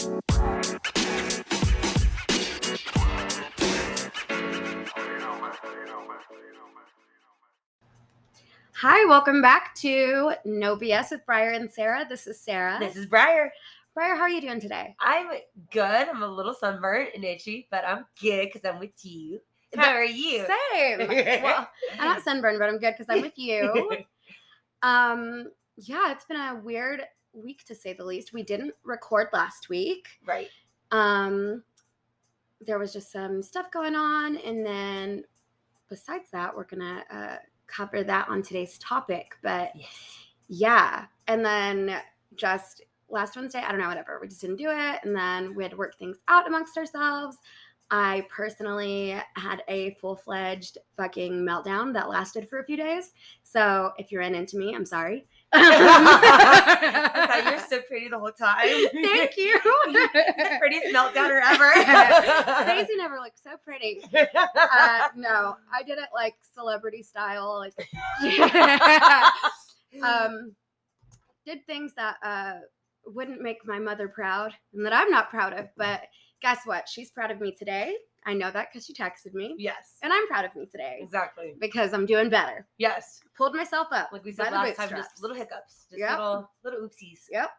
Hi, welcome back to No BS with Bryer and Sara. This is Sara. This is Bryer. Bryer, how are you doing today? I'm good. I'm a little sunburned and itchy, but I'm good because I'm with you. How are you? Same. well, I'm not sunburned, but I'm good because I'm with you. Um, yeah, it's been a weird week to say the least. We didn't record last week. right. Um, there was just some stuff going on, and then besides that, we're gonna uh, cover that on today's topic. But Yes. yeah, and then just last Wednesday, I don't know, whatever. We just didn't do it, and then we had to work things out amongst ourselves. I personally had a full fledged fucking meltdown that lasted for a few days. So if you're in into me, I'm sorry. I thought you were so pretty the whole time. Thank you. the prettiest meltdowner ever. Daisy never looked so pretty. Uh, no, I did it like celebrity style. Like, um, did things that uh, wouldn't make my mother proud and that I'm not proud of. But guess what? She's proud of me today. I know that because she texted me, yes. and I'm proud of me today Exactly. because I'm doing better. Yes. Pulled myself up. Like we said last time, just little hiccups. Just Yep. little little oopsies. Yep.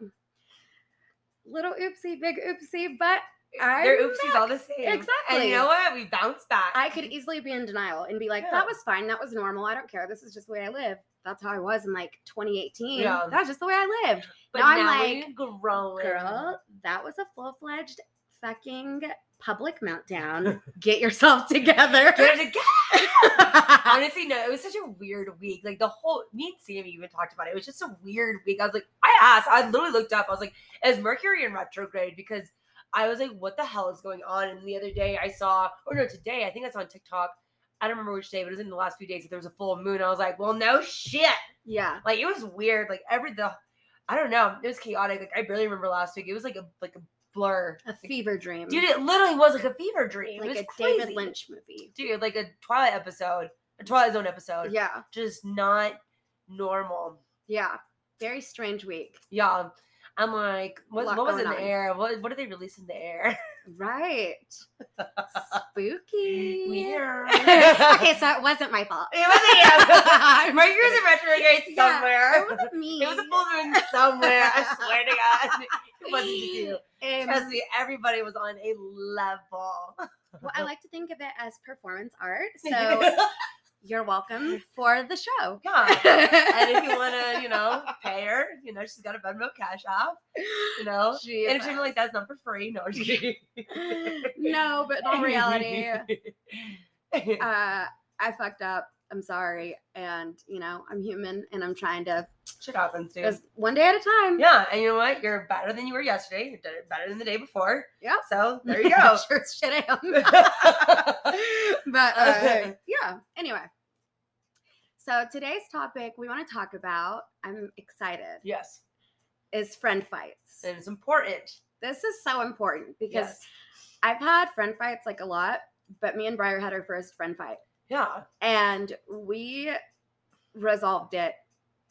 Little oopsie, big oopsie, but I'm They're oopsies back. all the same. Exactly. And you know what? We bounce back. I could easily be in denial and be like, Yeah. that was fine. That was normal. I don't care. This is just the way I live. That's how I was in like 2018. Yeah. That's just the way I lived. but now I'm like, growing. Girl, that was a full fledged fucking public meltdown. Get yourself together. Get it together. Honestly, no, it was such a weird week. Like the whole me and Sammy even talked about it. It was just a weird week. I was like, I asked, I literally looked up. I was like, is Mercury in retrograde? Because I was like, what the hell is going on? And the other day I saw, or no, today I think I saw on TikTok. I don't remember which day, but it was in the last few days that there was a full moon. I was like, well, no shit. yeah. Like it was weird. Like every the, I don't know. It was chaotic. Like I barely remember last week. It was like a like a blur. A fever dream. Dude, it literally was like a fever dream. like it was a crazy. David Lynch movie. dude, like a Twilight episode, a Twilight Zone episode. Yeah. Just not normal. Yeah. Very strange week. Yeah. I'm like, what, what was in the on. air? What what did they release in the air? Right. Spooky. Weird. okay, so it wasn't my fault. It wasn't you. Mercury's in retrograde Yeah, somewhere. It wasn't me. It was a full moon somewhere. I swear to God. It wasn't just you. Um, Trust me, everybody was on a level. well, I like to think of it as performance art. So you're welcome for the show. yeah. And if you want to, you know, pay her, you know, she's got a Venmo cash app. You know, Jesus. entertainment like that's not for free. No, I'm just kidding. no, but in all reality, uh, I fucked up. I'm sorry, and you know I'm human, and I'm trying to Shit happens, dude. just one day at a time. Yeah, and you know what? You're better than you were yesterday. You're better- better than the day before. Yeah. So there you go. sure as shit I am. but uh, yeah. Anyway, so today's topic we want to talk about. I'm excited. yes, Is friend fights. and it's important. This is so important because Yes. I've had friend fights like a lot, but me and Bryer had our first friend fight. Yeah. and we resolved it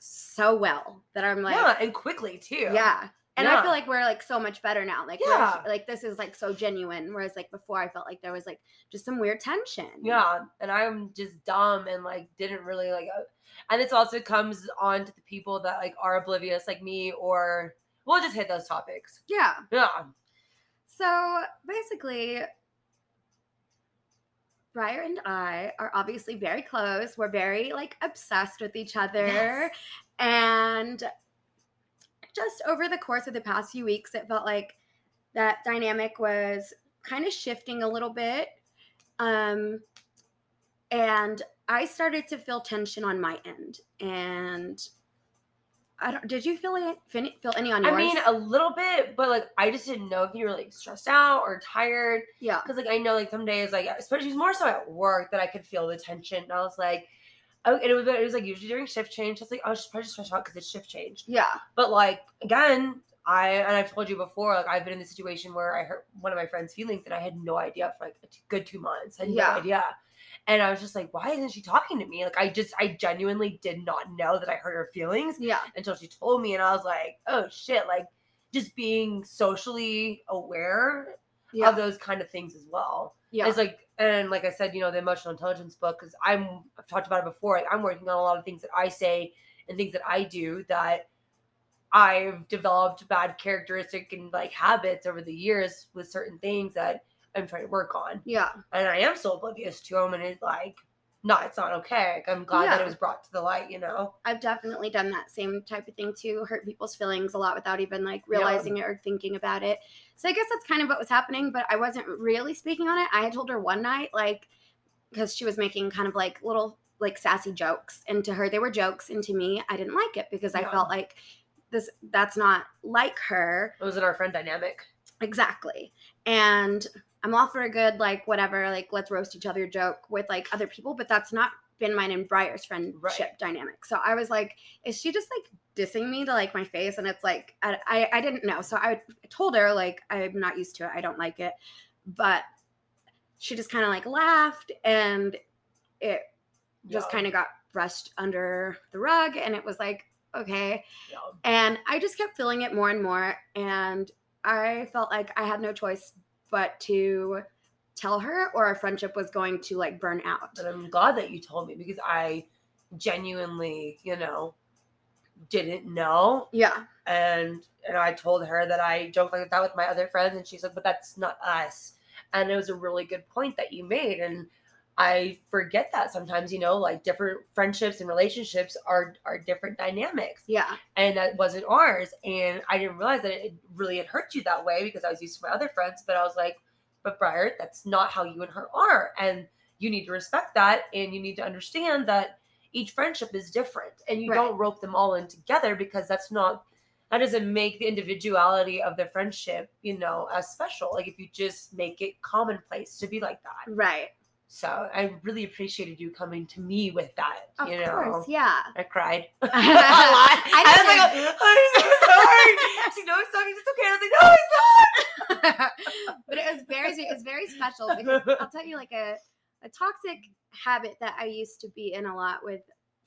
so well that I'm like, yeah, and quickly too. yeah. And I feel like we're like so much better now. Like, Yeah. like this is like so genuine. Whereas like before, I felt like there was like just some weird tension. Yeah, and I'm just dumb and like didn't really like, uh, and this also comes on to the people that like are oblivious, like me, or we'll just hit those topics. yeah. Yeah, So basically, Bryer and I are obviously very close. We're very like obsessed with each other. Yes. And just over the course of the past few weeks, it felt like that dynamic was kind of shifting a little bit. Um, and I started to feel tension on my end. And I don't, did you feel it, feel any on yours? I mean a little bit, but like I just didn't know if you were like stressed out or tired. yeah. because like I know like some days like especially more so at work that I could feel the tension. And I was like, oh, and it was it was like usually during shift change. I was like, oh, I was probably just stressed out because it's shift change. Yeah. But like again, I and I've told you before, like I've been in the situation where I hurt one of my friend's feelings and I had no idea for like a t- good two months. I had Yeah. no idea. And I was just like, why isn't she talking to me? Like I just I genuinely did not know that I hurt her feelings Yeah. until she told me and I was like, oh shit, like just being socially aware Yeah. of those kind of things as well. yeah. It's like, and like I said, you know, the emotional intelligence book, because I'm, I've talked about it before. Like, I'm working on a lot of things that I say and things that I do that I've developed bad characteristic and like habits over the years with certain things that I'm trying to work on. yeah. And I am so oblivious to them. And it's like, no, it's not okay. Like, I'm glad that it was brought to the light, you know? I've definitely done that same type of thing too, hurt people's feelings a lot without even like Yeah. realizing it or thinking about it. So I guess that's kind of what was happening, but I wasn't really speaking on it. I had told her one night, like, because she was making kind of like little like sassy jokes, and to her they were jokes, and to me I didn't like it because I felt like this that's not like her It was in our friend dynamic. exactly. And I'm all for a good like whatever like let's roast each other joke with like other people, but that's not been mine and Bryer's friendship Right. dynamic. So I was like, is she just like dissing me to like my face? And it's like I I, I didn't know. So I told her like I'm not used to it. I don't like it. But she just kind of like laughed and it just Yeah. kind of got brushed under the rug and it was like okay Yeah. and I just kept feeling it more and more. And I felt like I had no choice but to tell her, or our friendship was going to like burn out. And I'm glad that you told me because I genuinely, you know, didn't know. Yeah. And and I told her that I joked like that with my other friends, and she's like, "But that's not us." And it was a really good point that you made, and I forget that sometimes. You know, like different friendships and relationships are are different dynamics, Yeah. and that wasn't ours. And I didn't realize that it really had hurt you that way because I was used to my other friends. But I was like, "But Bryer, that's not how you and her are, and you need to respect that, and you need to understand that." Each friendship is different, and you Right. don't rope them all in together because that's not that doesn't make the individuality of the friendship, you know, as special. Like if you just make it commonplace to be like that. Right. So I really appreciated you coming to me with that. Of you know, course. Yeah. I cried a lot. I I, was like, oh, I'm so sorry. She knows something. It's okay. I was like, no, it's not. but it was very, it was very special because I'll tell you, like a a toxic habit that I used to be in a lot with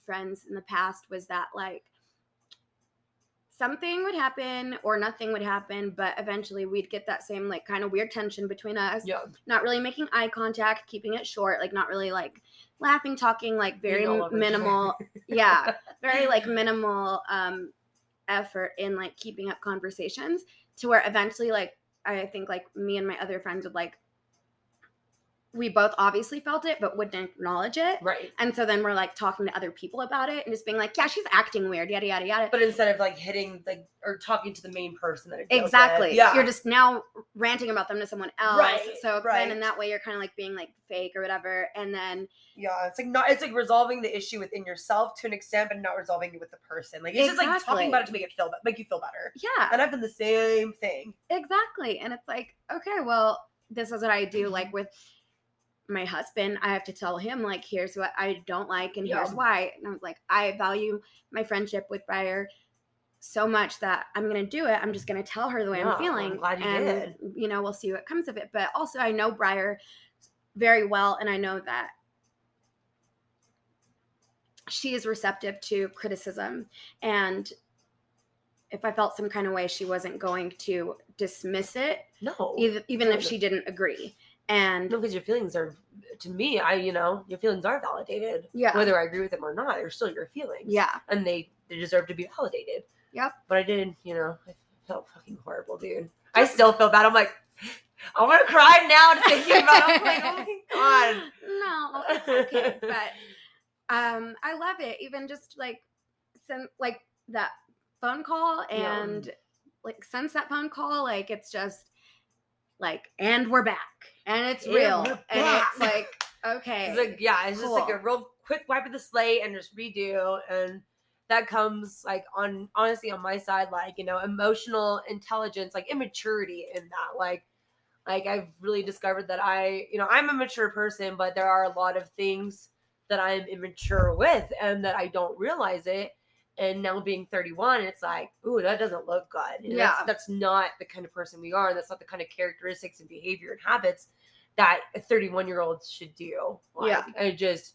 friends in the past was that like something would happen or nothing would happen, but eventually we'd get that same like kind of weird tension between us. Yeah. Not really making eye contact, keeping it short, like not really like laughing, talking, like very Being all over each other. minimal. yeah, very like minimal um effort in like keeping up conversations to where eventually like I think like me and my other friends would like we both obviously felt it but wouldn't acknowledge it. Right. And so then we're like talking to other people about it and just being like, yeah, she's acting weird, yada yada yada. But instead of like hitting like or talking to the main person that it deals with. exactly. Yeah. You're just now ranting about them to someone else. Right, So right. then in that way you're kind of like being like fake or whatever. And then Yeah, it's like not. It's like resolving the issue within yourself to an extent, but not resolving it with the person. Like it's just like talking about it to make it feel make you feel better. yeah, And I've done the same thing. exactly. And it's like, okay, well, this is what I do. Like with my husband, I have to tell him like, here's what I don't like and here's why. And I was like, I value my friendship with Bryer so much that I'm gonna do it. I'm just gonna tell her the way Yeah, I'm feeling. I'm glad you and did. you know, we'll see what comes of it. But also I know Bryer very well and I know that she is receptive to criticism and if I felt some kind of way, she wasn't going to dismiss it, No, even, even if she didn't agree. And no, because your feelings are, to me, I you know, your feelings are validated. yeah, Whether I agree with them or not, they're still your feelings. yeah, and they they deserve to be validated. Yep. But I didn't, you know, I felt fucking horrible, dude. I still feel bad. I'm like, I want to cry now thinking about. it. I'm like, oh my god. no, okay. but um, I love it. Even just like, since like that phone call Yeah. and like since that phone call, like it's just like, and we're back, and it's real, and back. it's like, okay, It's like yeah, it's just like a real quick wipe of the slate and just redo, and that comes like on honestly on my side, like you know, emotional intelligence, like immaturity in that, like. Like I've really discovered that I, you know, I'm a mature person, but there are a lot of things that I'm immature with and that I don't realize it. And now being 31, it's like, ooh, that doesn't look good. You know, that's- Yeah. That's, not the kind of person we are. And that's not the kind of characteristics and behavior and habits that a 31 year old should do. Like, Yeah. I just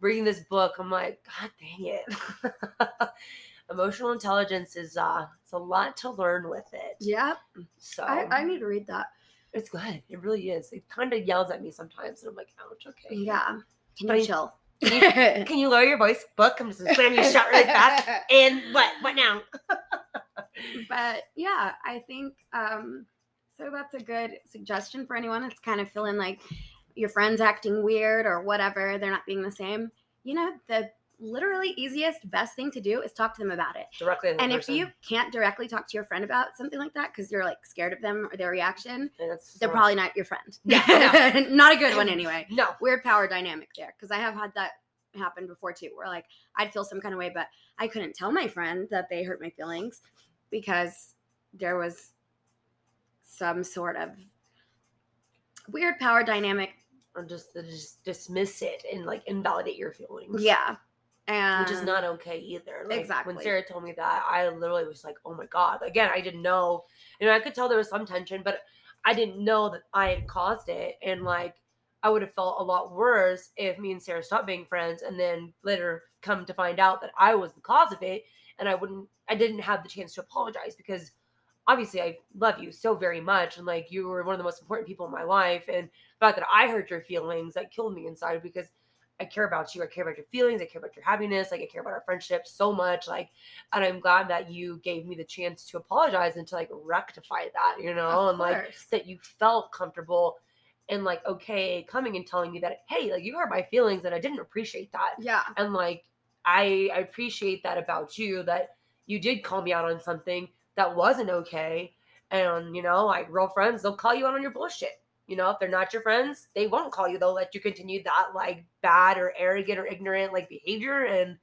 reading this book, I'm like, God dang it. emotional intelligence is uh it's a lot to learn with it. Yep. So I, I need to read that. it's good. It really is. It kind of yells at me sometimes, and I'm like, ouch, okay. Yeah. Can But you I- chill? Can you lower your voice? Book, I'm just gonna slam you shut really fast. And what? What now? but yeah, I think um, so. That's a good suggestion for anyone that's kind of feeling like your friends acting weird or whatever. They're not being the same. You know, the literally easiest, best thing to do is talk to them about it. Directly. And if person. you can't directly talk to your friend about something like that because you're like scared of them or their reaction, they're so- probably not your friend. Yeah, not a good one anyway. no. Weird power dynamic there because I have had that happen before too, where like I'd feel some kind of way, but I couldn't tell my friend that they hurt my feelings because there was some sort of weird power dynamic. Or just just dismiss it and like invalidate your feelings. Yeah. And which is not okay either. Like, Exactly. When Sara told me that, I literally was like, "Oh my god!" Again, I didn't know. You know, I could tell there was some tension, but I didn't know that I had caused it. And like, I would have felt a lot worse if me and Sara stopped being friends, and then later come to find out that I was the cause of it, and I wouldn't. I didn't have the chance to apologize because obviously I love you so very much, and like you were one of the most important people in my life, and the fact that I hurt your feelings that killed me inside because I care about you. I care about your feelings. I care about your happiness. Like I care about our friendship so much. Like, and I'm glad that you gave me the chance to apologize and to like rectify that, you know, and like that you felt comfortable and like okay coming and telling me that hey, like you hurt my feelings and I didn't appreciate that. Yeah. And like I, I appreciate that about you that you did call me out on something that wasn't okay. And you know, like real friends, they'll call you out on your bullshit. You know, if they're not your friends, they won't call you. They'll let you continue that like bad or arrogant or ignorant like behavior, and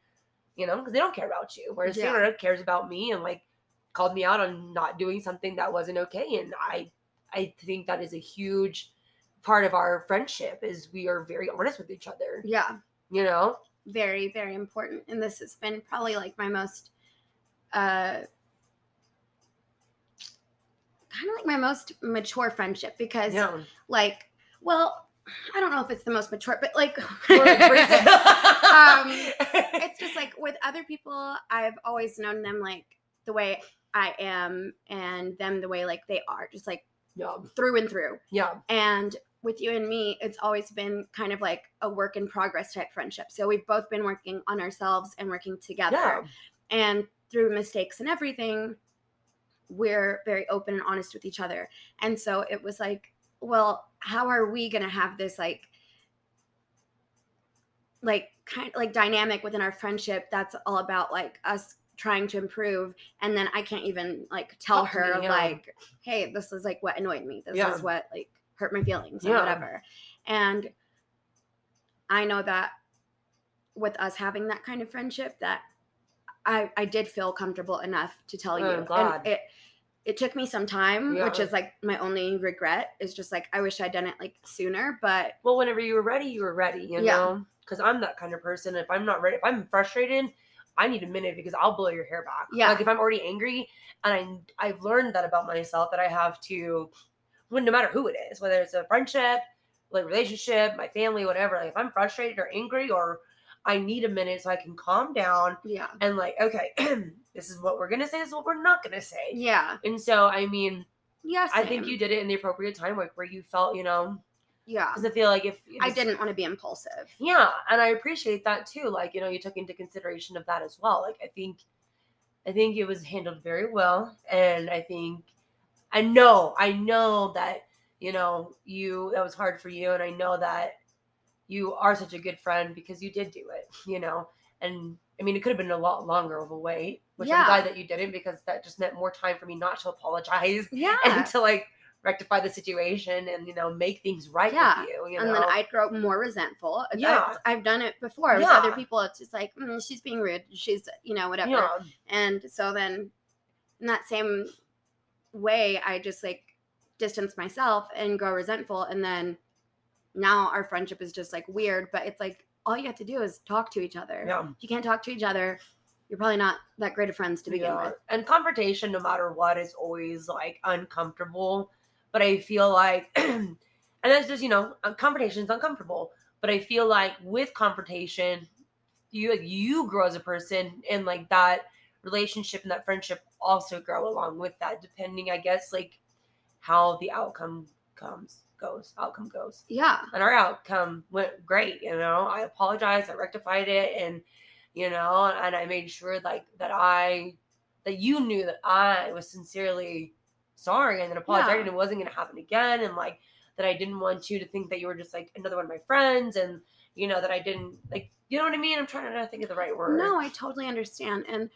you know, because they don't care about you. Whereas Yeah. Sara cares about me and like called me out on not doing something that wasn't okay. And I, I think that is a huge part of our friendship is we are very honest with each other. Yeah. You know, Very, very important. And this has been probably like my most uh kind of like my most mature friendship because yeah. like well i don't know if it's the most mature but like Well, like, for example- Um, it's just like with other people i've always known them like the way i am and them the way like they are just like yeah, through and through. Yeah, and with you and me it's always been kind of like a work in progress type friendship. So we've both been working on ourselves and working together. Yeah, and through mistakes and everything we're very open and honest with each other and so it was like well how are we going to have this like like kind of like dynamic within our friendship that's all about like us trying to improve and then i can't even like tell Talk her me, yeah. like hey this is like what annoyed me this Yeah. is what like hurt my feelings or Yeah. whatever and i know that with us having that kind of friendship that I I did feel comfortable enough to tell oh, you. Oh, I'm glad. And it it took me some time, which is like my only regret is just like I wish I'd done it like sooner, but Well, whenever you were ready, you were ready, you Yeah. know? Because I'm that kind of person. If I'm not ready, if I'm frustrated, I need a minute because I'll blow your hair back. Yeah. Like if I'm already angry, and I, I've learned that about myself that I have to, when no matter who it is, whether it's a friendship, like relationship, my family, whatever. Like if I'm frustrated or angry, or I need a minute so I can calm down yeah. and like, okay, this is what we're gonna say. This is what we're not gonna say. Yeah. And so, I mean, Yeah. I think you did it in the appropriate time, like where you felt, you know, Yeah. because I feel like if I didn't want to be impulsive. yeah, and I appreciate that too. Like, you know, you took into consideration of that as well. Like I think I think it was handled very well. And I think I know, I know that, you know, you that was hard for you and I know that you are such a good friend because you did do it, you know. And I mean it could have been a lot longer of a wait, which Yeah. I'm glad that you didn't because that just meant more time for me not to apologize Yeah. and to like rectify the situation and you know make things right Yeah. with you. You and know? then I'd grow more resentful. Yeah. I've, I've done it before with Yeah. other people. It's just like mm, she's being rude. She's you know whatever. yeah. And so then in that same way, I just like distance myself and grow resentful. And then now our friendship is just like weird, but it's like all you have to do is talk to each other. Yeah. If you can't talk to each other, you're probably not that great of friends to begin Yeah. with. And confrontation, no matter what, is always like uncomfortable. But I feel like, and that's just you know, uh, confrontation is uncomfortable. But I feel like with confrontation, you like you grow as a person, and like that relationship and that friendship also grow along with that, depending, I guess, like how the outcome comes goes, outcome goes. Yeah. And our outcome went great, you know. I apologized, I rectified it, and you know, and I made sure like that I that you knew that I was sincerely sorry and then apologized Yeah. and it wasn't gonna happen again and like that I didn't want you to think that you were just like another one of my friends and you know that I didn't like you know what I mean? I'm trying to think of the right word. No, I totally understand. And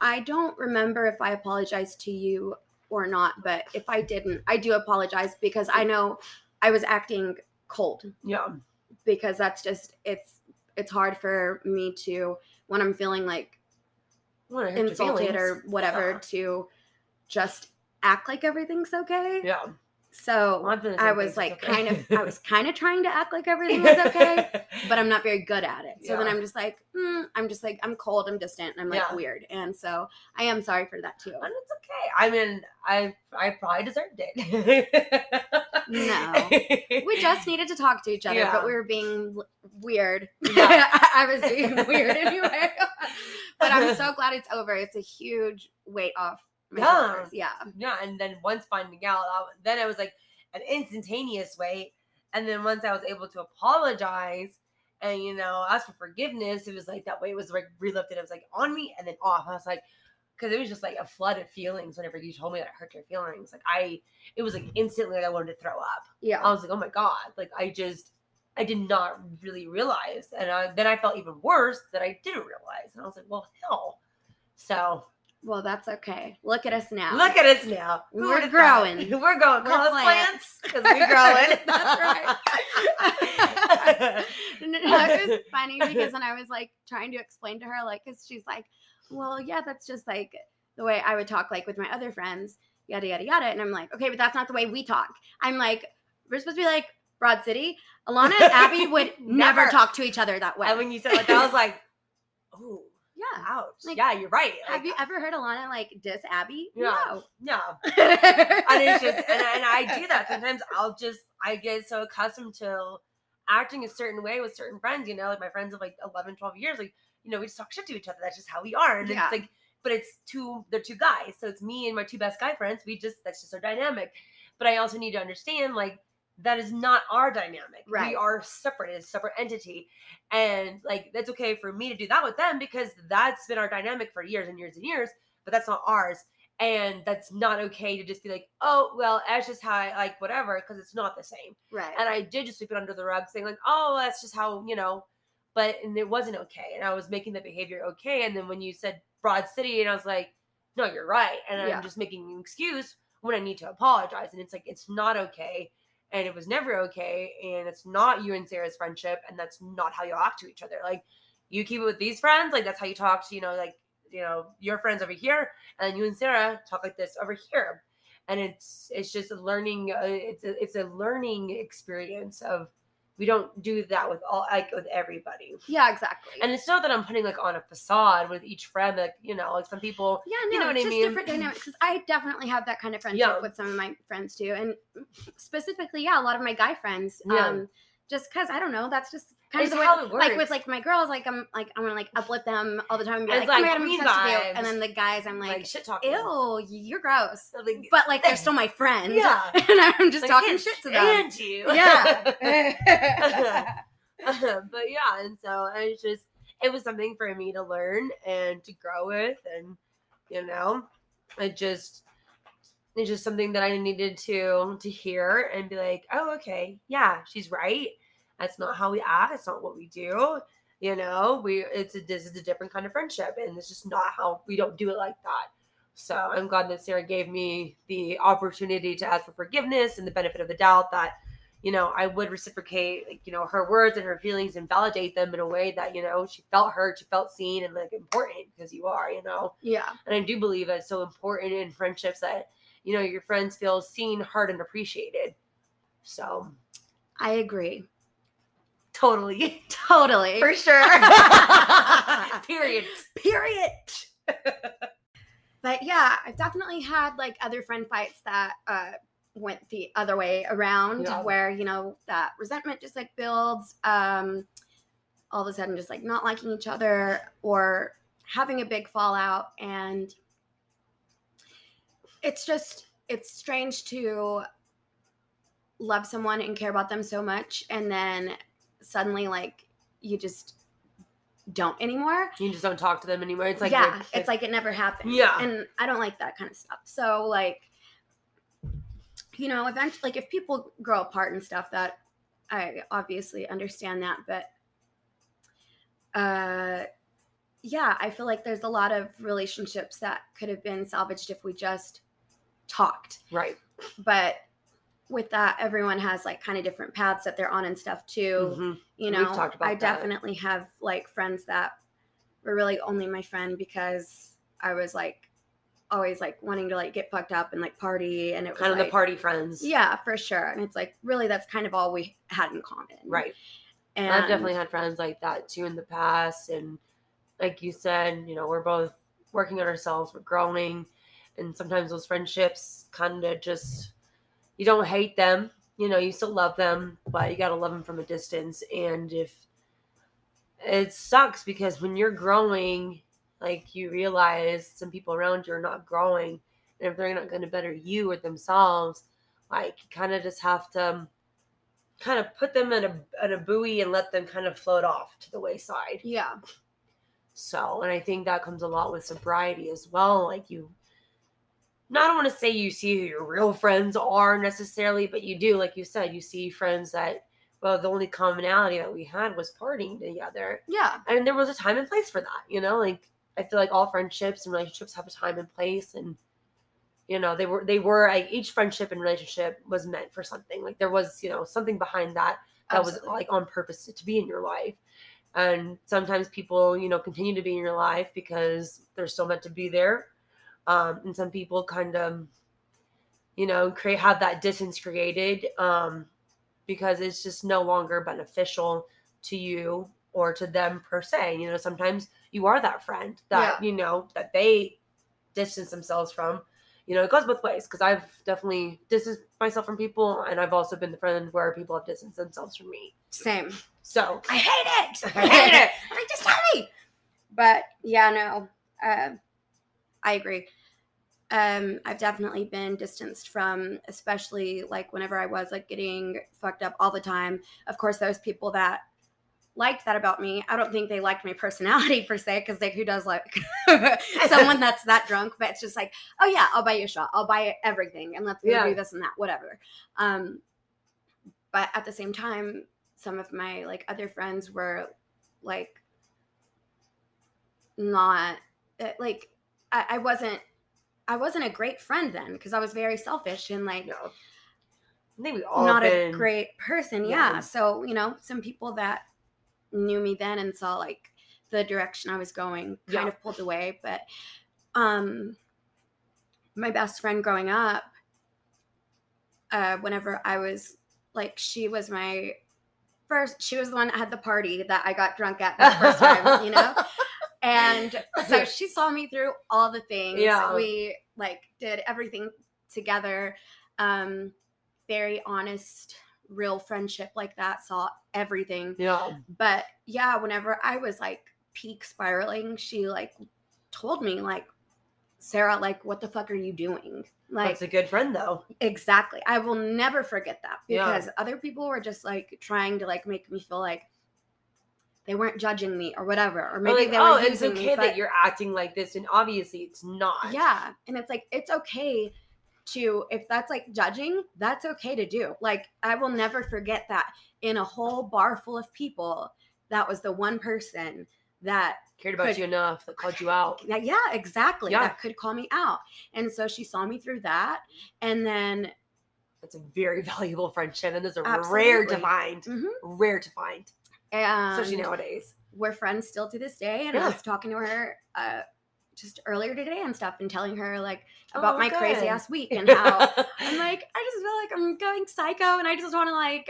I don't remember if I apologized to you or not, but if I didn't, I do apologize because I know I was acting cold Yeah. because that's just it's it's hard for me to when I'm feeling like your insulted or whatever Yeah. to just act like everything's okay. Yeah. So I've been the I was like okay. kind of I was kind of trying to act like everything was okay, but I'm not very good at it. So then I'm just like, mm, I'm just like, I'm cold, I'm distant, and I'm like Yeah. weird. And so I am sorry for that too. and it's okay. I mean, I I probably deserved it. No. We just needed to talk to each other, Yeah. but we were being weird. Yeah. I was being weird anyway. but I'm so glad it's over. It's a huge weight off Yeah. Yeah. yeah, and then once finding out, I, then it was like an instantaneous weight. And then once I was able to apologize and you know ask for forgiveness, it was like that weight was like relifted. It was like on me and then off. I was like, because it was just like a flood of feelings whenever you told me that I hurt your feelings. Like I, it was like instantly like I wanted to throw up. Yeah. I was like, oh my god, like I just. I did not really realize, and I, then I felt even worse that I didn't realize, and I was like, "Well, hell." So Well, that's okay. Look at us now. Look at us now. Who We're growing. thought? We're growing. We're Call us plants. because we're growing. That's right. It was funny because when I was like trying to explain to her, like, because she's like, well, yeah, that's just like the way I would talk, like with my other friends, yada, yada, yada. And I'm like, okay, but that's not the way we talk. I'm like, we're supposed to be like Broad City. Ilana and Abbi would never, Never. talk to each other that way. and when you said like that, I was like, "Oh, yeah. Mm. ouch!" Like, yeah, you're right. Have you ever heard Ilana like diss Abbi? Yeah. No. No, and it's just, and, I- and I do that sometimes. I'll just, I get so accustomed to acting a certain way with certain friends. You know, like my friends of like 11, 12 years. Like, you know, we just talk shit to each other. That's just how we are. And Yeah. it's like, but it's two, they're two guys. So it's me and my two best guy friends. We just, that's just our dynamic. But I also need to understand, like, that is not our dynamic. Right. We are separate, it's a separate entity. And like that's okay for me to do that with them because that's been our dynamic for years and years and years, but that's not ours. And that's not okay to just be like, oh, well, that's just how I like whatever, because it's not the same. Right. And I did just sweep it under the rug, saying, like, oh, that's just how, you know, but and it wasn't okay. And I was making the behavior okay. And then when you said Broad City, and I was like, no, you're right. And Yeah. I'm just making an excuse when I need to apologize. And it's like, it's not okay. And it was never okay. And it's not you and Sara's friendship. And that's not how you act to each other. Like, you keep it with these friends. Like, that's how you talk to, you know, like, you know, your friends over here. And you and Sara talk like this over here. And it's, it's just a learning, uh, it's a, it's a learning experience of, we don't do that with all, like, with everybody. yeah, exactly. And it's not that I'm putting like on a facade with each friend, like, you know, like some people, Yeah, no, You know what it's I mean? different dynamics. Because I definitely have that kind of friendship Yeah. with some of my friends too, and specifically, yeah, a lot of my guy friends. Yeah. Um, just because I don't know, that's just kind It's of the way. how it Like with like my girls, like I'm like I want to like uplift them all the time and be It's like, like I'm obsessed with you. vibes. And then the guys, I'm like, like, shit talking. ew, you're gross. Like, But like they're still my friend. yeah. and I'm just Like, talking shit to them. stand you. Yeah. but yeah, and so it's just it was something for me to learn and to grow with, and you know, it just it's just something that I needed to to hear and be like, oh, okay, yeah, she's right. That's not how we act. It's not what we do. You know, we it's a this is a different kind of friendship, and it's just not how we don't do it like that. So I'm glad that Sara gave me the opportunity to ask for forgiveness and the benefit of the doubt that you know, I would reciprocate, like, you know, her words and her feelings and validate them in a way that, you know, she felt heard, she felt seen and like important because you are, you know. yeah. And I do believe it's so important in friendships that, you know, your friends feel seen, heard, and appreciated. So I agree. Totally. Totally. For sure. Period. period. but yeah, I've definitely had like other friend fights that uh, went the other way around, Yeah. where you know that resentment just like builds. Um, all of a sudden, just like not liking each other, or having a big fallout and it's just it's strange to love someone and care about them so much and then suddenly like you just don't anymore You just don't talk to them anymore. It's like yeah they're- it's like it never happened Yeah. and i don't like that kind of stuff so like you know eventually like if people grow apart and stuff that i obviously understand that but uh yeah i feel like there's a lot of relationships that could have been salvaged if we just talked right. but with that everyone has like kind of different paths that they're on and stuff too Mhm. you We've know talked about i that. definitely have like friends that were really only my friend because i was like always like wanting to like get fucked up and like party and it was Kind of like, the party friends. yeah for sure and it's like really that's kind of all we had in common Right. and I've definitely had friends like that too in the past. And like you said, you know, we're both working on ourselves, we're growing. And sometimes those friendships kind of just, you don't hate them, you know, you still love them, but you got to love them from a distance. And if it sucks because when you're growing, like you realize some people around you are not growing. And if they're not going to better you or themselves, like you kind of just have to um, kind of put them in a, in a buoy and let them kind of float off to the wayside. yeah So, and I think that comes a lot with sobriety as well. Like you, I don't want to say you see who your real friends are necessarily, but you do. Like you said, you see friends that, well, the only commonality that we had was partying together. yeah And there was a time and place for that, you know? Like I feel like all friendships and relationships have a time and place and you know, they were they were like each friendship and relationship was meant for something. Like there was, you know, something behind that that Absolutely. was like on purpose to be in your life. And sometimes people, you know, continue to be in your life because they're still meant to be there. Um, and some people kind of, you know, create have that distance created um, because it's just no longer beneficial to you or to them per se. You know, sometimes you are that friend that you know that they distance themselves from. You know, it goes both ways because I've definitely distanced myself from people, and I've also been the friend where people have distanced themselves from me. same So i hate it I hate it. like just tell me but yeah no uh, i agree. Um i've definitely been distanced from especially like whenever i was like getting fucked up all the time. Of course those people that liked that about me i don't think they liked my personality per se because like who does like someone that's that drunk? But it's just like oh yeah i'll buy you a shot. I'll buy everything and let's Yeah. do this and that whatever. Um but at the same time some of my like other friends were like not uh, like I, I wasn't I wasn't a great friend then because I was very selfish and like no, I think we all not been, a great person. Yeah. Yeah. So, you know, some people that knew me then and saw like the direction I was going kind Yeah. of pulled away. But um my best friend growing up, uh, whenever I was like she was my first she was the one that had the party that I got drunk at the first time, you know? And so she saw me through all the things. Yeah. We like did everything together. Um, very honest, real friendship like that, saw everything. yeah, But yeah, whenever I was like peak spiraling, she like told me, like, Sara, like, what the fuck are you doing? Like, it's a good friend though. Exactly. I will never forget that Yeah. because other people were just like trying to like make me feel like they weren't judging me or whatever, or Or maybe like, they were oh, it's okay me. that but- you're acting like this, and obviously it's not. yeah, and it's like it's okay to if that's like judging, that's okay to do. Like I will never forget that in a whole bar full of people, that was the one person that cared about Could- you enough that called you out. yeah, yeah exactly Yeah. that could call me out. And so she saw me through that, and then That's a very valuable friendship, and those are rare to Absolutely. find. Mhm. Rare to find, especially and nowadays. we're friends still to this day. And Yeah. I was talking to her uh, just earlier today and stuff and telling her like about Oh, my crazy ass week and how I'm like, I just feel like I'm going psycho and I just want to like,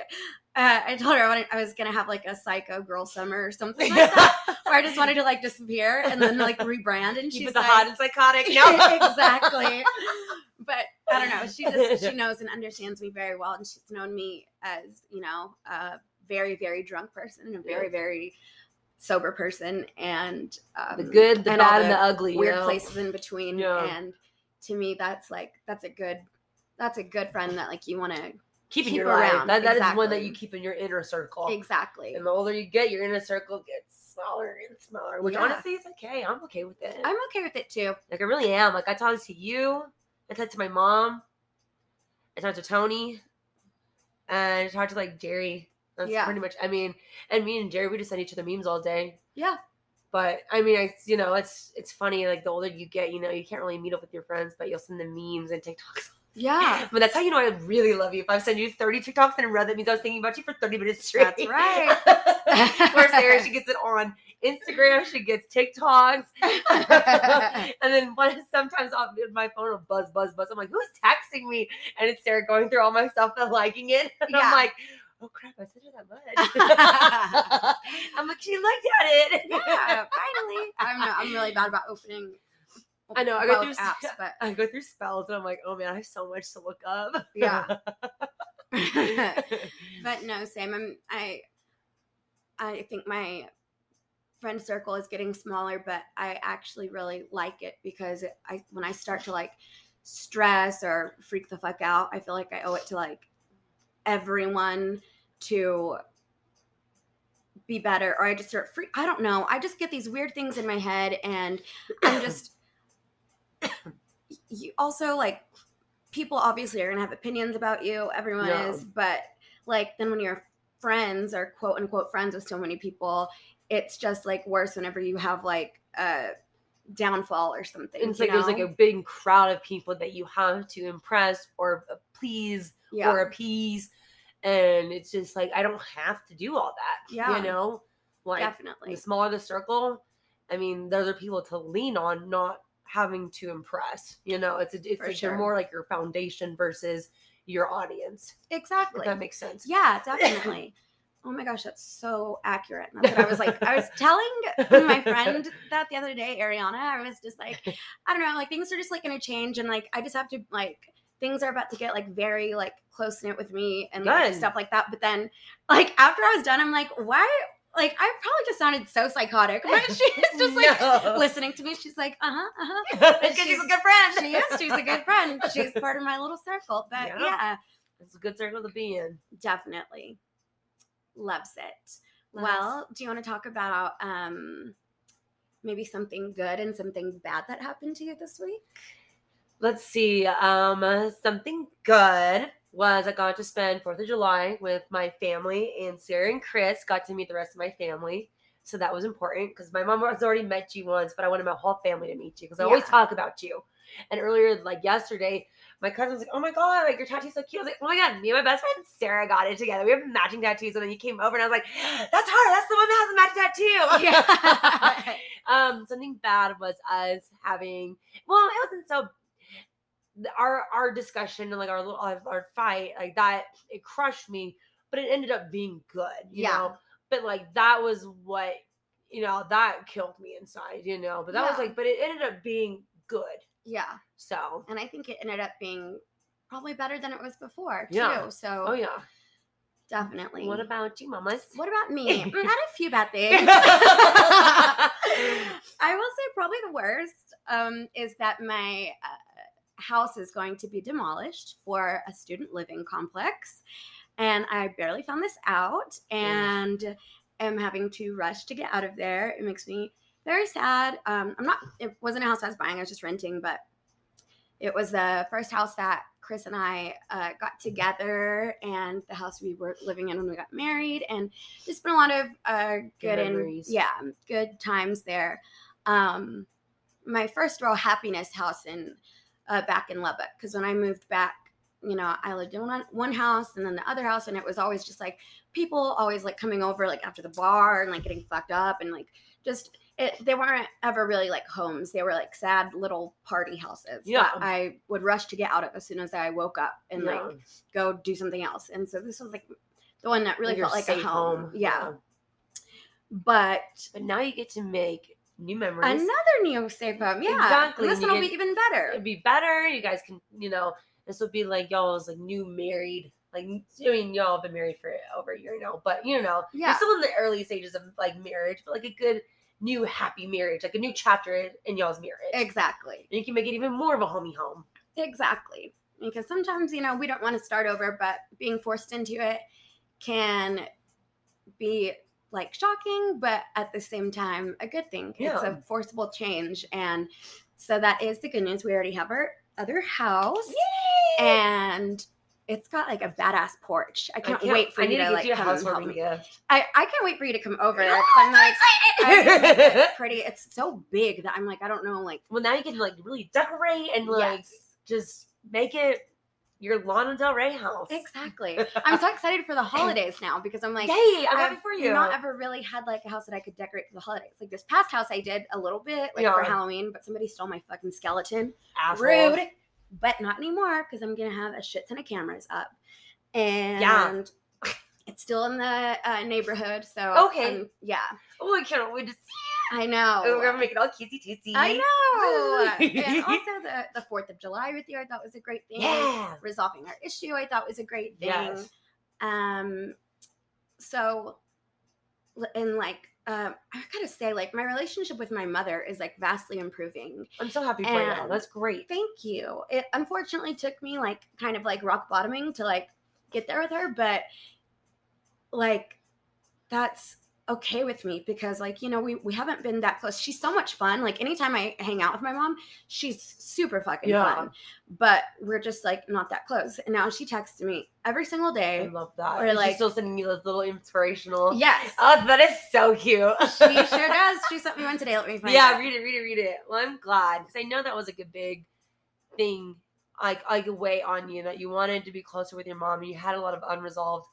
uh, I told her I, wanted, I was going to have like a psycho girl summer or something like that. Where I just wanted to like disappear and then like rebrand. And she's the like, hot and psychotic. No, exactly. But I don't know. She just she knows and understands me very well, and she's known me as you know a very very drunk person and a very very sober person and um, The good, the and bad, and the ugly. you weird know? places in between. Yeah. And to me, that's like that's a good that's a good friend that like you want to Keep in your life. around, That, that is one that you keep in your inner circle. exactly. And the older you get, your inner circle gets smaller and smaller. Which Yeah. honestly is okay. I'm okay with it. I'm okay with it too. like I really am. Like I talked to you, I talked to my mom, I talked to Tony, and I talked to like Jerry. That's Yeah. pretty much. I mean, and me and Jerry, we just send each other memes all day. Yeah. But I mean, I you know, it's it's funny. Like the older you get, you know, you can't really meet up with your friends, but you'll send them memes and TikToks. Yeah. But that's how you know I really love you. If I send you 30 TikToks in a row, that means I was thinking about you for 30 minutes straight. That's right. Where Sara, she gets it on Instagram, she gets TikToks. and then one sometimes I'll, my phone will buzz, buzz, buzz. I'm like, who's texting me? And it's Sara going through all my stuff and liking it. And Yeah. I'm like, oh crap, I sent her that much. I'm like, she looked at it. yeah, finally. I'm I'm really bad about opening. I know, I go through apps, but I go through spells and I'm like, oh man, I have so much to look up. Yeah. but no, same. I'm I I think my friend circle is getting smaller, but I actually really like it because I when I start to like stress or freak the fuck out, I feel like I owe it to like everyone to be better or I just start free I don't know. I just get these weird things in my head and I'm just you also like people obviously are gonna have opinions about you. Everyone Yeah. is, but like then when you're friends or quote unquote friends with so many people, it's just like worse whenever you have like a downfall or something. it's like there's like a big crowd of people that you have to impress or please yeah. or appease. And it's just like I don't have to do all that. Yeah. You know? Like definitely. the smaller the circle, I mean, those are people to lean on, not having to impress. You know, it's a, it's like sure. more like your foundation versus your audience. Exactly. that makes sense. Yeah, definitely. Oh my gosh, that's so accurate. And That's what I was like. I was telling my friend that the other day, Ariana. I was just like, I don't know, like things are just like gonna change, and like I just have to like things are about to get like very like close knit with me and like, stuff like that. But then, like after I was done, I'm like, why? Like I probably just sounded so psychotic, but she's just like No. listening to me. She's like, uh huh, uh huh. Because she's, she's- a good friend. She is. She's a good friend. She's part of my little circle. But Yeah. yeah It's a good circle to be in. definitely loves it Loves. well do you want to talk about um maybe something good and something bad that happened to you this week Let's see. Um, something good was I got to spend Fourth of July with my family, and Sara and Chris got to meet the rest of my family. So that was important because my mom has already met you once, but I wanted my whole family to meet you because I always talk about you. And earlier, like yesterday, my cousin was like, "Oh my god, like your tattoo's so cute." I was like, "Oh my god, me and my best friend Sara got it together. We have matching tattoos." And then you came over, and I was like, "That's her. That's the one that has a matching tattoo." Yeah. um, something bad was us having. Well, it wasn't so. Our our discussion and like our little our, fight like that it crushed me, but it ended up being good. You Yeah. know? But like that was what you know that killed me inside. You know, but that was like, but it ended up being good. yeah So and i think it ended up being probably better than it was before too Yeah. so oh yeah. definitely What about you, mamas? what about me I had a few bad things I will say probably the worst um, is that my uh, house is going to be demolished for a student living complex. And I barely found this out and am having to rush to get out of there. It makes me very sad. Um, I'm not, it wasn't a house I was buying, I was just renting, but it was the first house that Chris and I uh, got together and the house we were living in when we got married. And just been a lot of uh, good and memories. yeah, good times there. Um, my first real happiness house in uh, back in Lubbock because when I moved back, you know, I lived in one, one house and then the other house, and it was always just like people always like coming over like after the bar and like getting fucked up and like just it, they weren't ever really like homes. They were like sad little party houses Yeah. that I would rush to get out of as soon as I woke up and Yeah. like go do something else. And so this was like the one that really your felt like a safe home. Yeah. But But now you get to make new memories. another new safe home. Yeah. Exactly, And this one will be even better. It'd be better. You guys can, you know, this will be like y'all's like new married Like, I mean, y'all have been married for over a year now, but you know, Yeah. you're still in the early stages of like marriage, but like a good new happy marriage, like a new chapter in, in y'all's marriage. Exactly. And you can make it even more of a homey home. Exactly. Because sometimes, you know, we don't want to start over, but being forced into it can be like shocking, but at the same time, a good thing. It's a forcible change. And so that is the good news. We already have our other house and it's got like a badass porch. I can't, wait for I you need to, to, like you a come and help housewarming me. gift. I, I can't wait for you to come over I'm like, I- pretty. It's so big that I'm like, I don't know, like, well, now you can like really decorate and like yes. just make it your Lana Del Rey house. Exactly. I'm so excited for the holidays now because I'm like, Yay! I'm I've happy for you. not ever really had like a house that I could decorate for the holidays. Like this past house, I did a little bit like for Halloween, but somebody stole my fucking skeleton. Assholes. Rude, but not anymore because I'm gonna have a shit ton of cameras up, and yeah. it's still in the uh, neighborhood. So Okay. I'm- yeah, Oh, I can't wait to see. I know. Oh, we're gonna make it all cutesy tootsie. I know. and also the the Fourth of July with you, I thought was a great thing. Yeah. Resolving our issue, I thought was a great thing. Yes. Um, so, and like, um, I gotta say, like, my relationship with my mother is like vastly improving. I'm so happy for you. That's great. Thank you. It unfortunately took me like kind of like rock bottoming to like get there with her, but like, that's okay with me because like you know we, we haven't been that close she's so much fun like anytime i hang out with my mom she's super fucking Yeah. fun but we're just like not that close and now she texts me every single day. I love that. Or, And like- she's still sending you those little inspirational. yes Oh, that is so cute. she sure does she sent me one today let me find it. yeah, it read it, read it, read it. Well, I'm glad because I know that was like a big thing, like like a weight on you that you wanted to be closer with your mom. and You had a lot of unresolved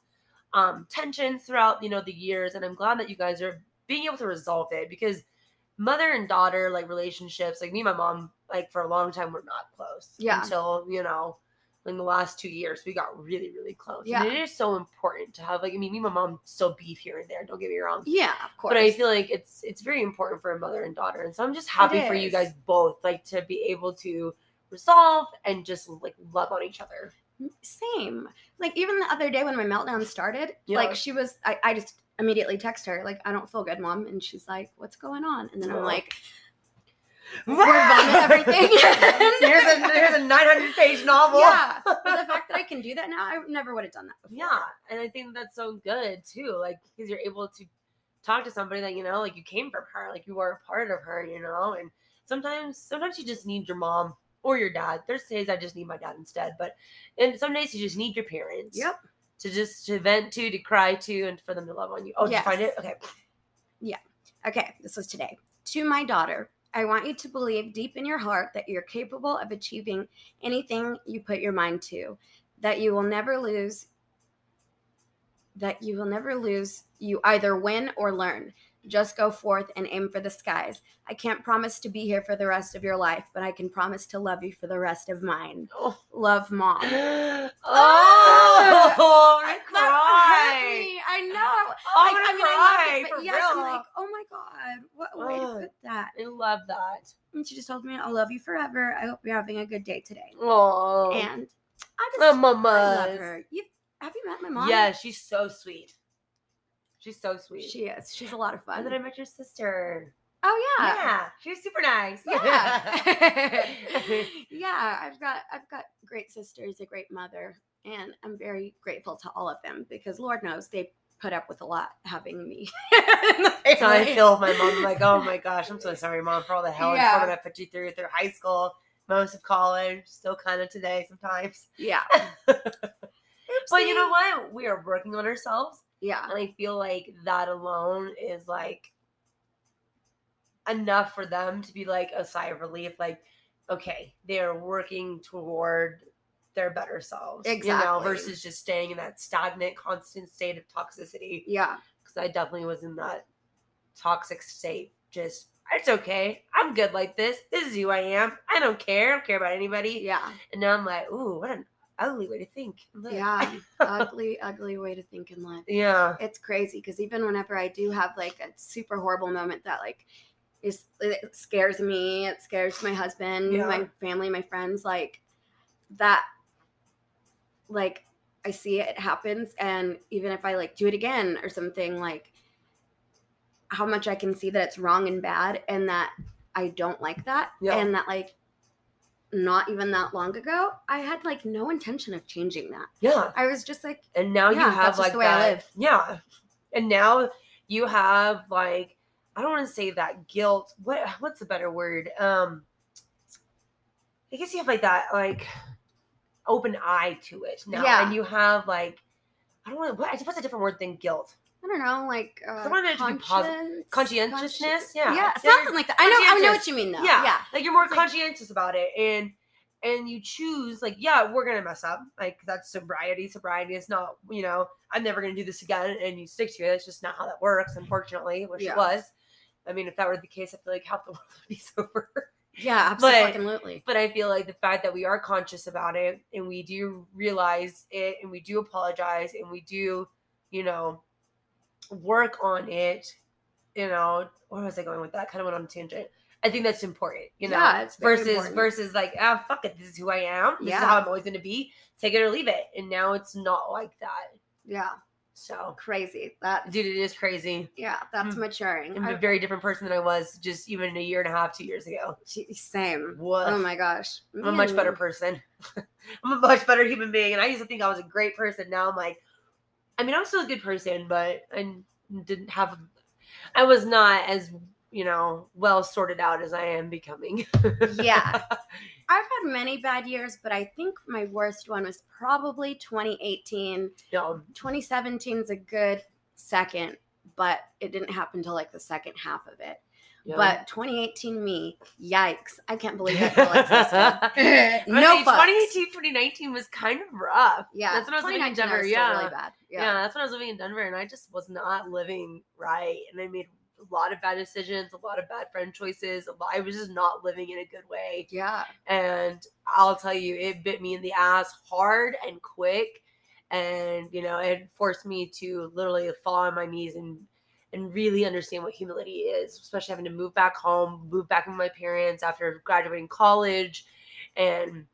um tensions throughout you know the years, and I'm glad that you guys are being able to resolve it because mother and daughter like relationships, like me and my mom, like for a long time were not close. Yeah. Until you know. In the last two years, we got really, really close. Yeah. And it is so important to have like I mean, me and my mom still beef here and there. Don't get me wrong yeah of course but I feel like it's it's very important for a mother and daughter, and so I'm just happy for you guys both, like to be able to resolve and just like love on each other. Same like even the other day when my meltdown started Yeah. like she was I, I just immediately text her like i don't feel good mom and she's like what's going on and then i'm Oh. like vomit everything. here's a here's a 900 page novel. yeah but the fact that i can do that now i never would have done that before yeah, and I think that's so good too, like because you're able to talk to somebody that you know, like you came from her, like you were a part of her, you know, and sometimes sometimes you just need your mom or your dad. There's days I just need my dad instead, but and some days you just need your parents. yep to just to vent to, to cry to, and for them to love on you. Oh, did you find it? Yes. Okay. Okay, this was today. To my daughter, I want you to believe deep in your heart that you're capable of achieving anything you put your mind to, that you will never lose, that you will never lose. You either win or learn. Just go forth and aim for the skies. I can't promise to be here for the rest of your life, but I can promise to love you for the rest of mine. Oh, Love, mom. oh, I'm I- gonna that hurt cry. I know. Oh, I'm I gonna mean, I cry it, but for yes, real. I'm like, oh my god, what a way to put that. I love that. And she just told me, "I'll love you forever. I hope you're having a good day today." Oh, And I just, oh, I love her. You have you met my mom? Yeah, she's so sweet. She's so sweet. she is. She's a lot of fun. and then I met your sister. oh yeah, Yeah, she was super nice. yeah, yeah. I've got I've got great sisters, a great mother, and I'm very grateful to all of them because Lord knows they put up with a lot having me. So I feel my mom I'm like, oh my gosh, I'm so sorry, mom, for all the hell and Yeah. trauma I put you through through high school, most of college, still kind of today sometimes. yeah. But you know what? We are working on ourselves, Yeah. and I feel like that alone is like enough for them to be like a sigh of relief. Like, okay, they are working toward their better selves, You know, Exactly. versus just staying in that stagnant, constant state of toxicity. Yeah. because I definitely was in that toxic state. Just it's okay. I'm good like this. This is who I am. I don't care. I don't care about anybody. Yeah. And now I'm like, ooh, what an ugly way to think. and. Yeah. ugly, ugly way to think in life. yeah. It's crazy because even whenever I do have like a super horrible moment that like is it scares me, it scares my husband, Yeah. my family, my friends, like that like I see it happens, and even if I like do it again or something, like how much I can see that it's wrong and bad, and that I don't like that, Yeah. and that like not even that long ago, I had like no intention of changing that. Yeah. I was just like, And now Yeah, you have that's like the way I that. live. Yeah. And now you have like I don't want to say that guilt. What what's the better word? Um I guess you have like that like open eye to it now. Yeah. And you have like I don't want what what's a different word than guilt? I don't know, like uh, I wanted it to be posi- conscientiousness? consci- Yeah. yeah, something like that. I know, I know what you mean though. Yeah. yeah. Like you're more It's like- conscientious about it and and you choose like yeah we're gonna mess up like that's sobriety sobriety is not you know i'm never gonna do this again and you stick to it that's just not how that works unfortunately which Yeah. it was i mean if that were the case i feel like half the world would be sober Yeah, But- absolutely. but i feel like the fact that we are conscious about it and we do realize it and we do apologize and we do you know work on it you know where was i going with that? Kind of went on a tangent. I think that's important you know yeah, versus important. versus like ah fuck it this is who i am. This is how i'm always going to be. Take it or leave it. And now it's not like that. Yeah, so crazy. That dude it is crazy. Yeah, that's Mm. maturing. i'm I- a very different person than i was just even a year and a half two years ago. Same. what Oh my gosh, i'm a much better person. I'm a much better human being and i used to think i was a great person. Now i'm like i mean i'm still a good person but i didn't have i was not as you know well sorted out as i am becoming Yeah. I've had many bad years, but I think my worst one was probably 2018. no 2017 is a good second, but it didn't happen till like the second half of it. Yeah. But 2018 me, yikes! I can't believe that still existed. No fucks. 2018, 2019 was kind of rough. Yeah, That's when I was living in Denver. Yeah. really bad. yeah. Yeah, that's when I was living in Denver, and I just was not living right. And I made a lot of bad decisions, a lot of bad friend choices. lot- I was just not living in a good way. yeah, And I'll tell you, it bit me in the ass hard and quick. And, you know, it forced me to literally fall on my knees and and really understand what humility is, especially having to move back home, move back with my parents after graduating college, and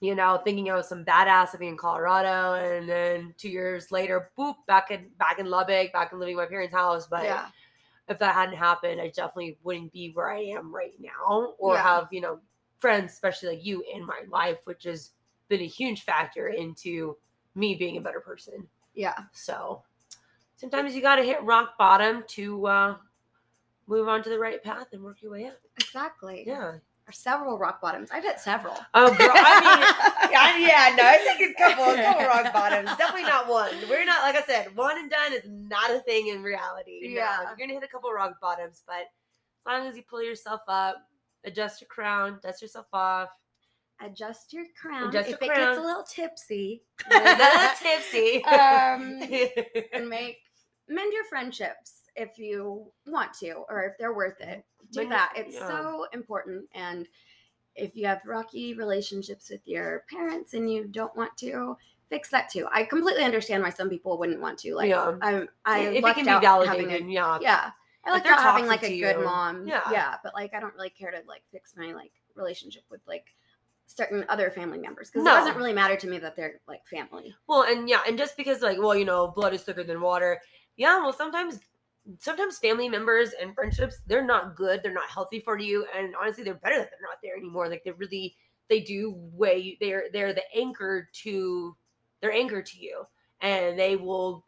you know, thinking I was some badass living in Colorado, and then two years later, boop, back in back in Lubbock, back in living in my parents' house. But yeah, if that hadn't happened, I definitely wouldn't be where I am right now, or Yeah. have you know friends, especially like you, in my life, which has been a huge factor into me being a better person. yeah. So sometimes you got to hit rock bottom to uh, move on to the right path and work your way up. Exactly. Yeah. Or several rock bottoms. I've hit several. Oh, girl. I mean, yeah, yeah, no, I think it's a couple, a couple rock bottoms. Definitely not one. We're not, like I said, one and done is not a thing in reality. No, Yeah. you're gonna hit a couple rock bottoms, but as long as you pull yourself up, adjust your crown, dust yourself off, Adjust your crown. Adjust if your it gets a little tipsy, a little tipsy. Um, and make mend your friendships if you want to or if they're worth it do your- that it's yeah. so important and if you have rocky relationships with your parents and you don't want to fix that too i completely understand why some people wouldn't want to like Yeah. i'm i if it can be out validated, having a, yeah. yeah i like having like a good you, mom yeah. yeah but like i don't really care to like fix my like relationship with like certain other family members because No. it doesn't really matter to me that they're like family Well, and yeah, and just because like, well, you know, blood is thicker than water. Yeah, well, sometimes sometimes family members and friendships, they're not good, they're not healthy for you, and honestly, they're better that they're not there anymore. Like they really they do weigh they're they're the anchor to they're anchor to you and they will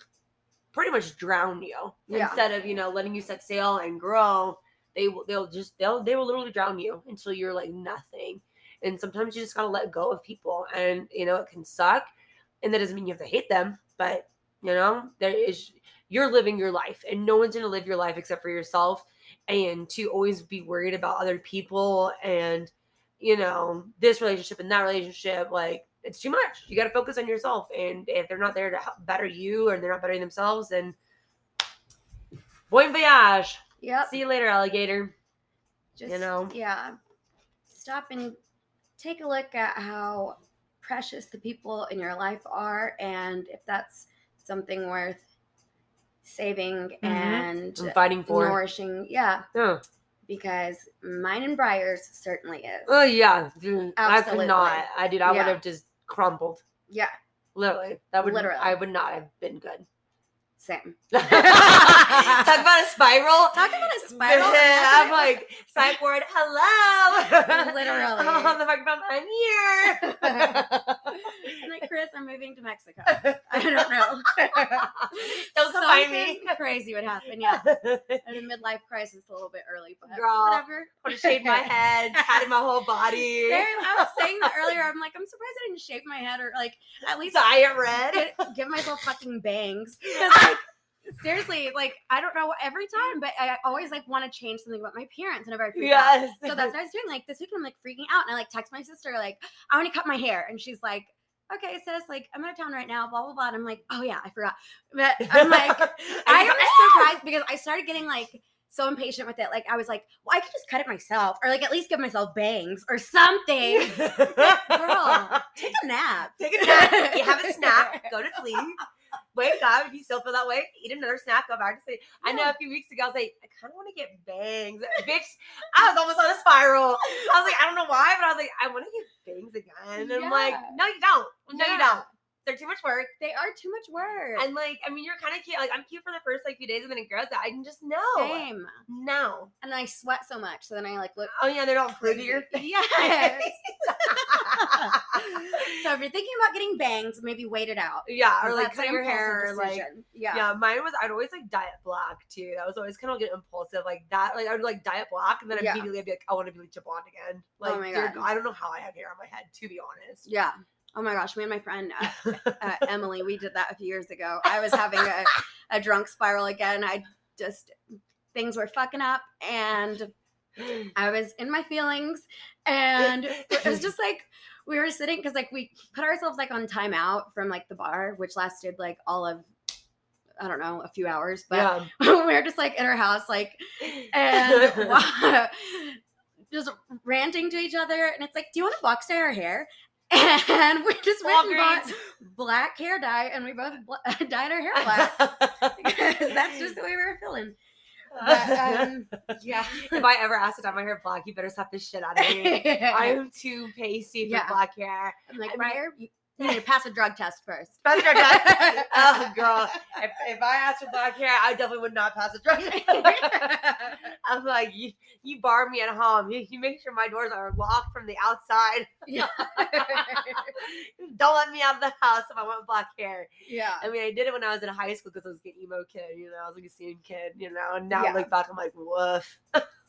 pretty much drown you Yeah. instead of, you know, letting you set sail and grow. They will they'll just they'll they will literally drown you until you're like nothing. And sometimes you just gotta let go of people and you know it can suck and that doesn't mean you have to hate them but you know there is you're living your life and no one's going to live your life except for yourself and to always be worried about other people and you know this relationship and that relationship like it's too much. You got to focus on yourself and if they're not there to help better you or they're not bettering themselves then bon voyage. Yep. See you later alligator. Just you know? yeah. Stop and take a look at how precious the people in your life are and if that's something worth saving mm-hmm. and i'm fighting for. nourishing. Yeah. Yeah. because mine and Bryer's certainly is. Oh yeah. Dude, i could not. I did i would have just crumbled. Yeah. Literally, that would Literally. I would not have been good. Same. Talk about a spiral. Talk about a spiral. I'm like ward. Hello. Literally. I'm on the microphone. I'm here. I'm like, Chris, I'm moving to Mexico. I don't know. Don't come find me. Crazy would happen. Yeah. At a midlife crisis, a little bit early, but Girl. whatever. want to shave my head, tatted my whole body. I was saying that earlier. I'm like, I'm surprised I didn't shave my head or like at least Dye it red. give myself fucking bangs. Seriously, like I don't know every time, but I always like want to change something about my appearance whenever I freak out. Yes. So that's what I was doing. Like this week, I'm like freaking out, and I like text my sister, like, I want to cut my hair, and she's like, Okay, sis, like I'm out of town right now, blah blah blah. And I'm like, Oh yeah, I forgot. But I'm like, I am surprised because I started getting like so impatient with it. Like I was like, well, I could just cut it myself, or like at least give myself bangs or something. Girl, take a nap. Take a nap. You have a snack. Go to sleep. Wake up. If you still feel that way, eat another snack. Go back to sleep. I know a few weeks ago, I was like, I kind of want to get bangs. Bitch, I was almost on a spiral. I was like, I don't know why, but I was like, I want to get bangs again. And I'm like, no, you don't. No, you don't. They're too much work. They are too much work. And like, I mean, you're kind of cute. Like, I'm cute for the first like few days, and then it grows out. I can just know. Same. No. And I sweat so much, so then I like look. Oh yeah, they don't to your face. Yes. so if you're thinking about getting bangs, maybe wait it out. yeah, or like cut your hair, like yeah. Yeah, mine was I'd always like dye it black too. That was always kind of get impulsive like that. Like I would like dye it black and then Yeah. immediately I'd be like, I want to bleach it blonde again. Oh like Oh my dear God. I don't know how I have hair on my head, to be honest. Yeah. Oh my gosh, me and my friend uh, uh, Emily, we did that a few years ago. I was having a, a drunk spiral again. I just things were fucking up, and I was in my feelings, and it was just like we were sitting because like we put ourselves like on timeout from like the bar, which lasted like all of I don't know a few hours, but yeah. we were just like in our house, like and just ranting to each other. And it's like, do you want to box dye our hair? And we just went and bought black hair dye, and we both bl- dyed our hair black because that's just the way we were feeling. But, um, yeah. if I ever ask to dye my hair black, you better slap the shit out of me. I am too pasty for Yeah. black hair. I'm like, I mean- you you need to pass a drug test first. Pass a drug test. oh girl. If, if I asked for black hair, I definitely would not pass a drug test. I'm like, you, you bar me at home. You, you make sure my doors are locked from the outside. yeah. Don't let me out of the house if I want black hair. yeah. I mean, I did it when I was in high school because I was an emo kid, you know, I was like a scene kid, you know, and now Yeah. I look back, I'm like, woof.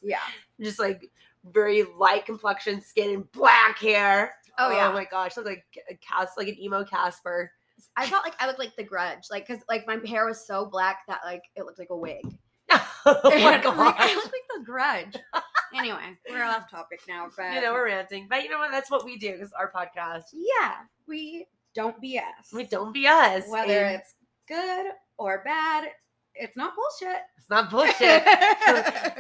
Yeah. Just like very light complexion skin and black hair. Oh, oh, yeah. Oh my gosh. Look like a cast like an emo Casper. I felt like I looked like the grudge, like, because like my hair was so black that like it looked like a wig. oh my like. I look like the grudge. anyway, we're off topic now, but you know, we're ranting. But you know what? That's what we do because our podcast. yeah, we don't BS. We don't be us. Whether and it's good or bad, it's not bullshit. it's not bullshit.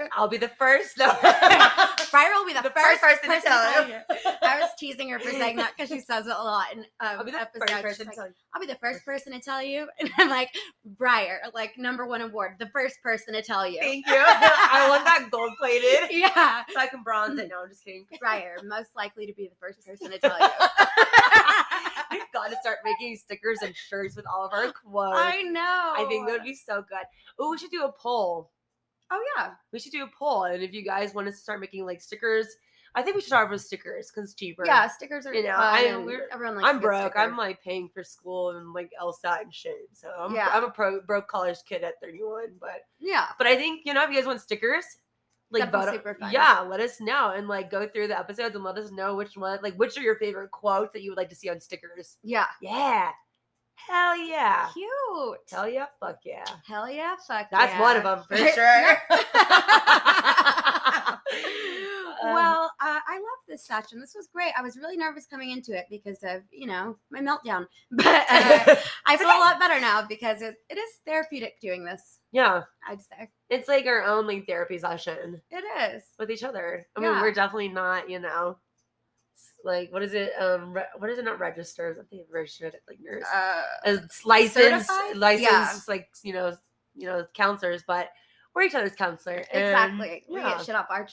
I'll be the first. No. Bryer will be the, The first, first person to tell you. I was teasing her for saying that because she says it a lot in um, I'll be the episodes. first person to like, tell you. I'll be the first person to tell you. And I'm like, Bryer, like number one award, the first person to tell you. Thank you. I want that gold plated yeah. so I can bronze it. No, I'm just kidding. Bryer, most likely to be the first person to tell you. We've got to start making stickers and shirts with all of our quotes. I know. I think that would be so good. Oh, we should do a poll. Oh yeah. We should do a poll, and if you guys want us to start making like stickers, I think we should start with stickers because it's cheaper. Yeah, stickers are You know, I- we're- everyone likes I'm broke. sticker. I'm like paying for school and like LSAT and shit. So I'm Yeah. I'm a pro, broke college kid at 31. But yeah. but I think you know if you guys want stickers, like That'd be vote- super fun. yeah, let us know and like go through the episodes and let us know which one like which are your favorite quotes that you would like to see on stickers. Yeah. Yeah, hell yeah, Cute. hell yeah, fuck yeah. Hell yeah, fuck That's yeah. one of them for sure. Um, well, uh, I love this session. This was great. I was really nervous coming into it because of, you know, my meltdown. But uh, I feel a lot better now because it, it is therapeutic doing this, yeah, I'd say. it's like our own like therapy session It is. with each other. I mean, we're definitely not, you know, like what is it? Um, re- what is it? Not registered. I think registered like nurse. Uh, It's licensed, certified? licensed, Yeah. like you know, you know, counselors, but we're each other's counselor. and, exactly. We yeah. get shit off our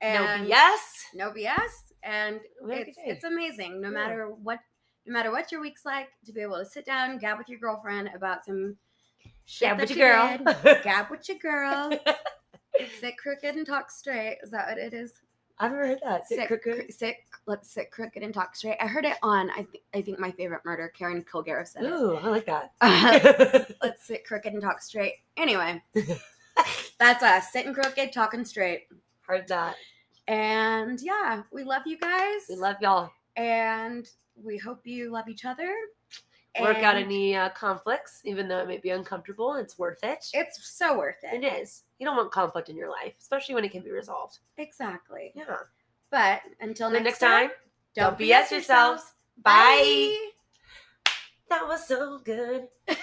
chests. No And BS. No BS. And We have a it's, it's amazing. No Yeah. matter what, no matter what your week's like, to be able to sit down, gab with your girlfriend about some shit but you your girl. did, gab with your girl, sit crooked and talk straight. Is that what it is? I've never heard that. Sit crooked. cr- sit, let's sit crooked and talk straight. I heard it on, I, th- I think my favorite murder, Karen Kilgariff said it. Ooh, I like that. let's sit crooked and talk straight. Anyway, that's us sitting crooked, talking straight. Heard that. And yeah, we love you guys. We love y'all. and we hope you love each other. Work out any uh, conflicts, even though it may be uncomfortable. It's worth it. It's so worth it. It is. You don't want conflict in your life, especially when it can be resolved. Exactly. Yeah. But until Until next, time, don't BS yourselves. Bye. That was so good.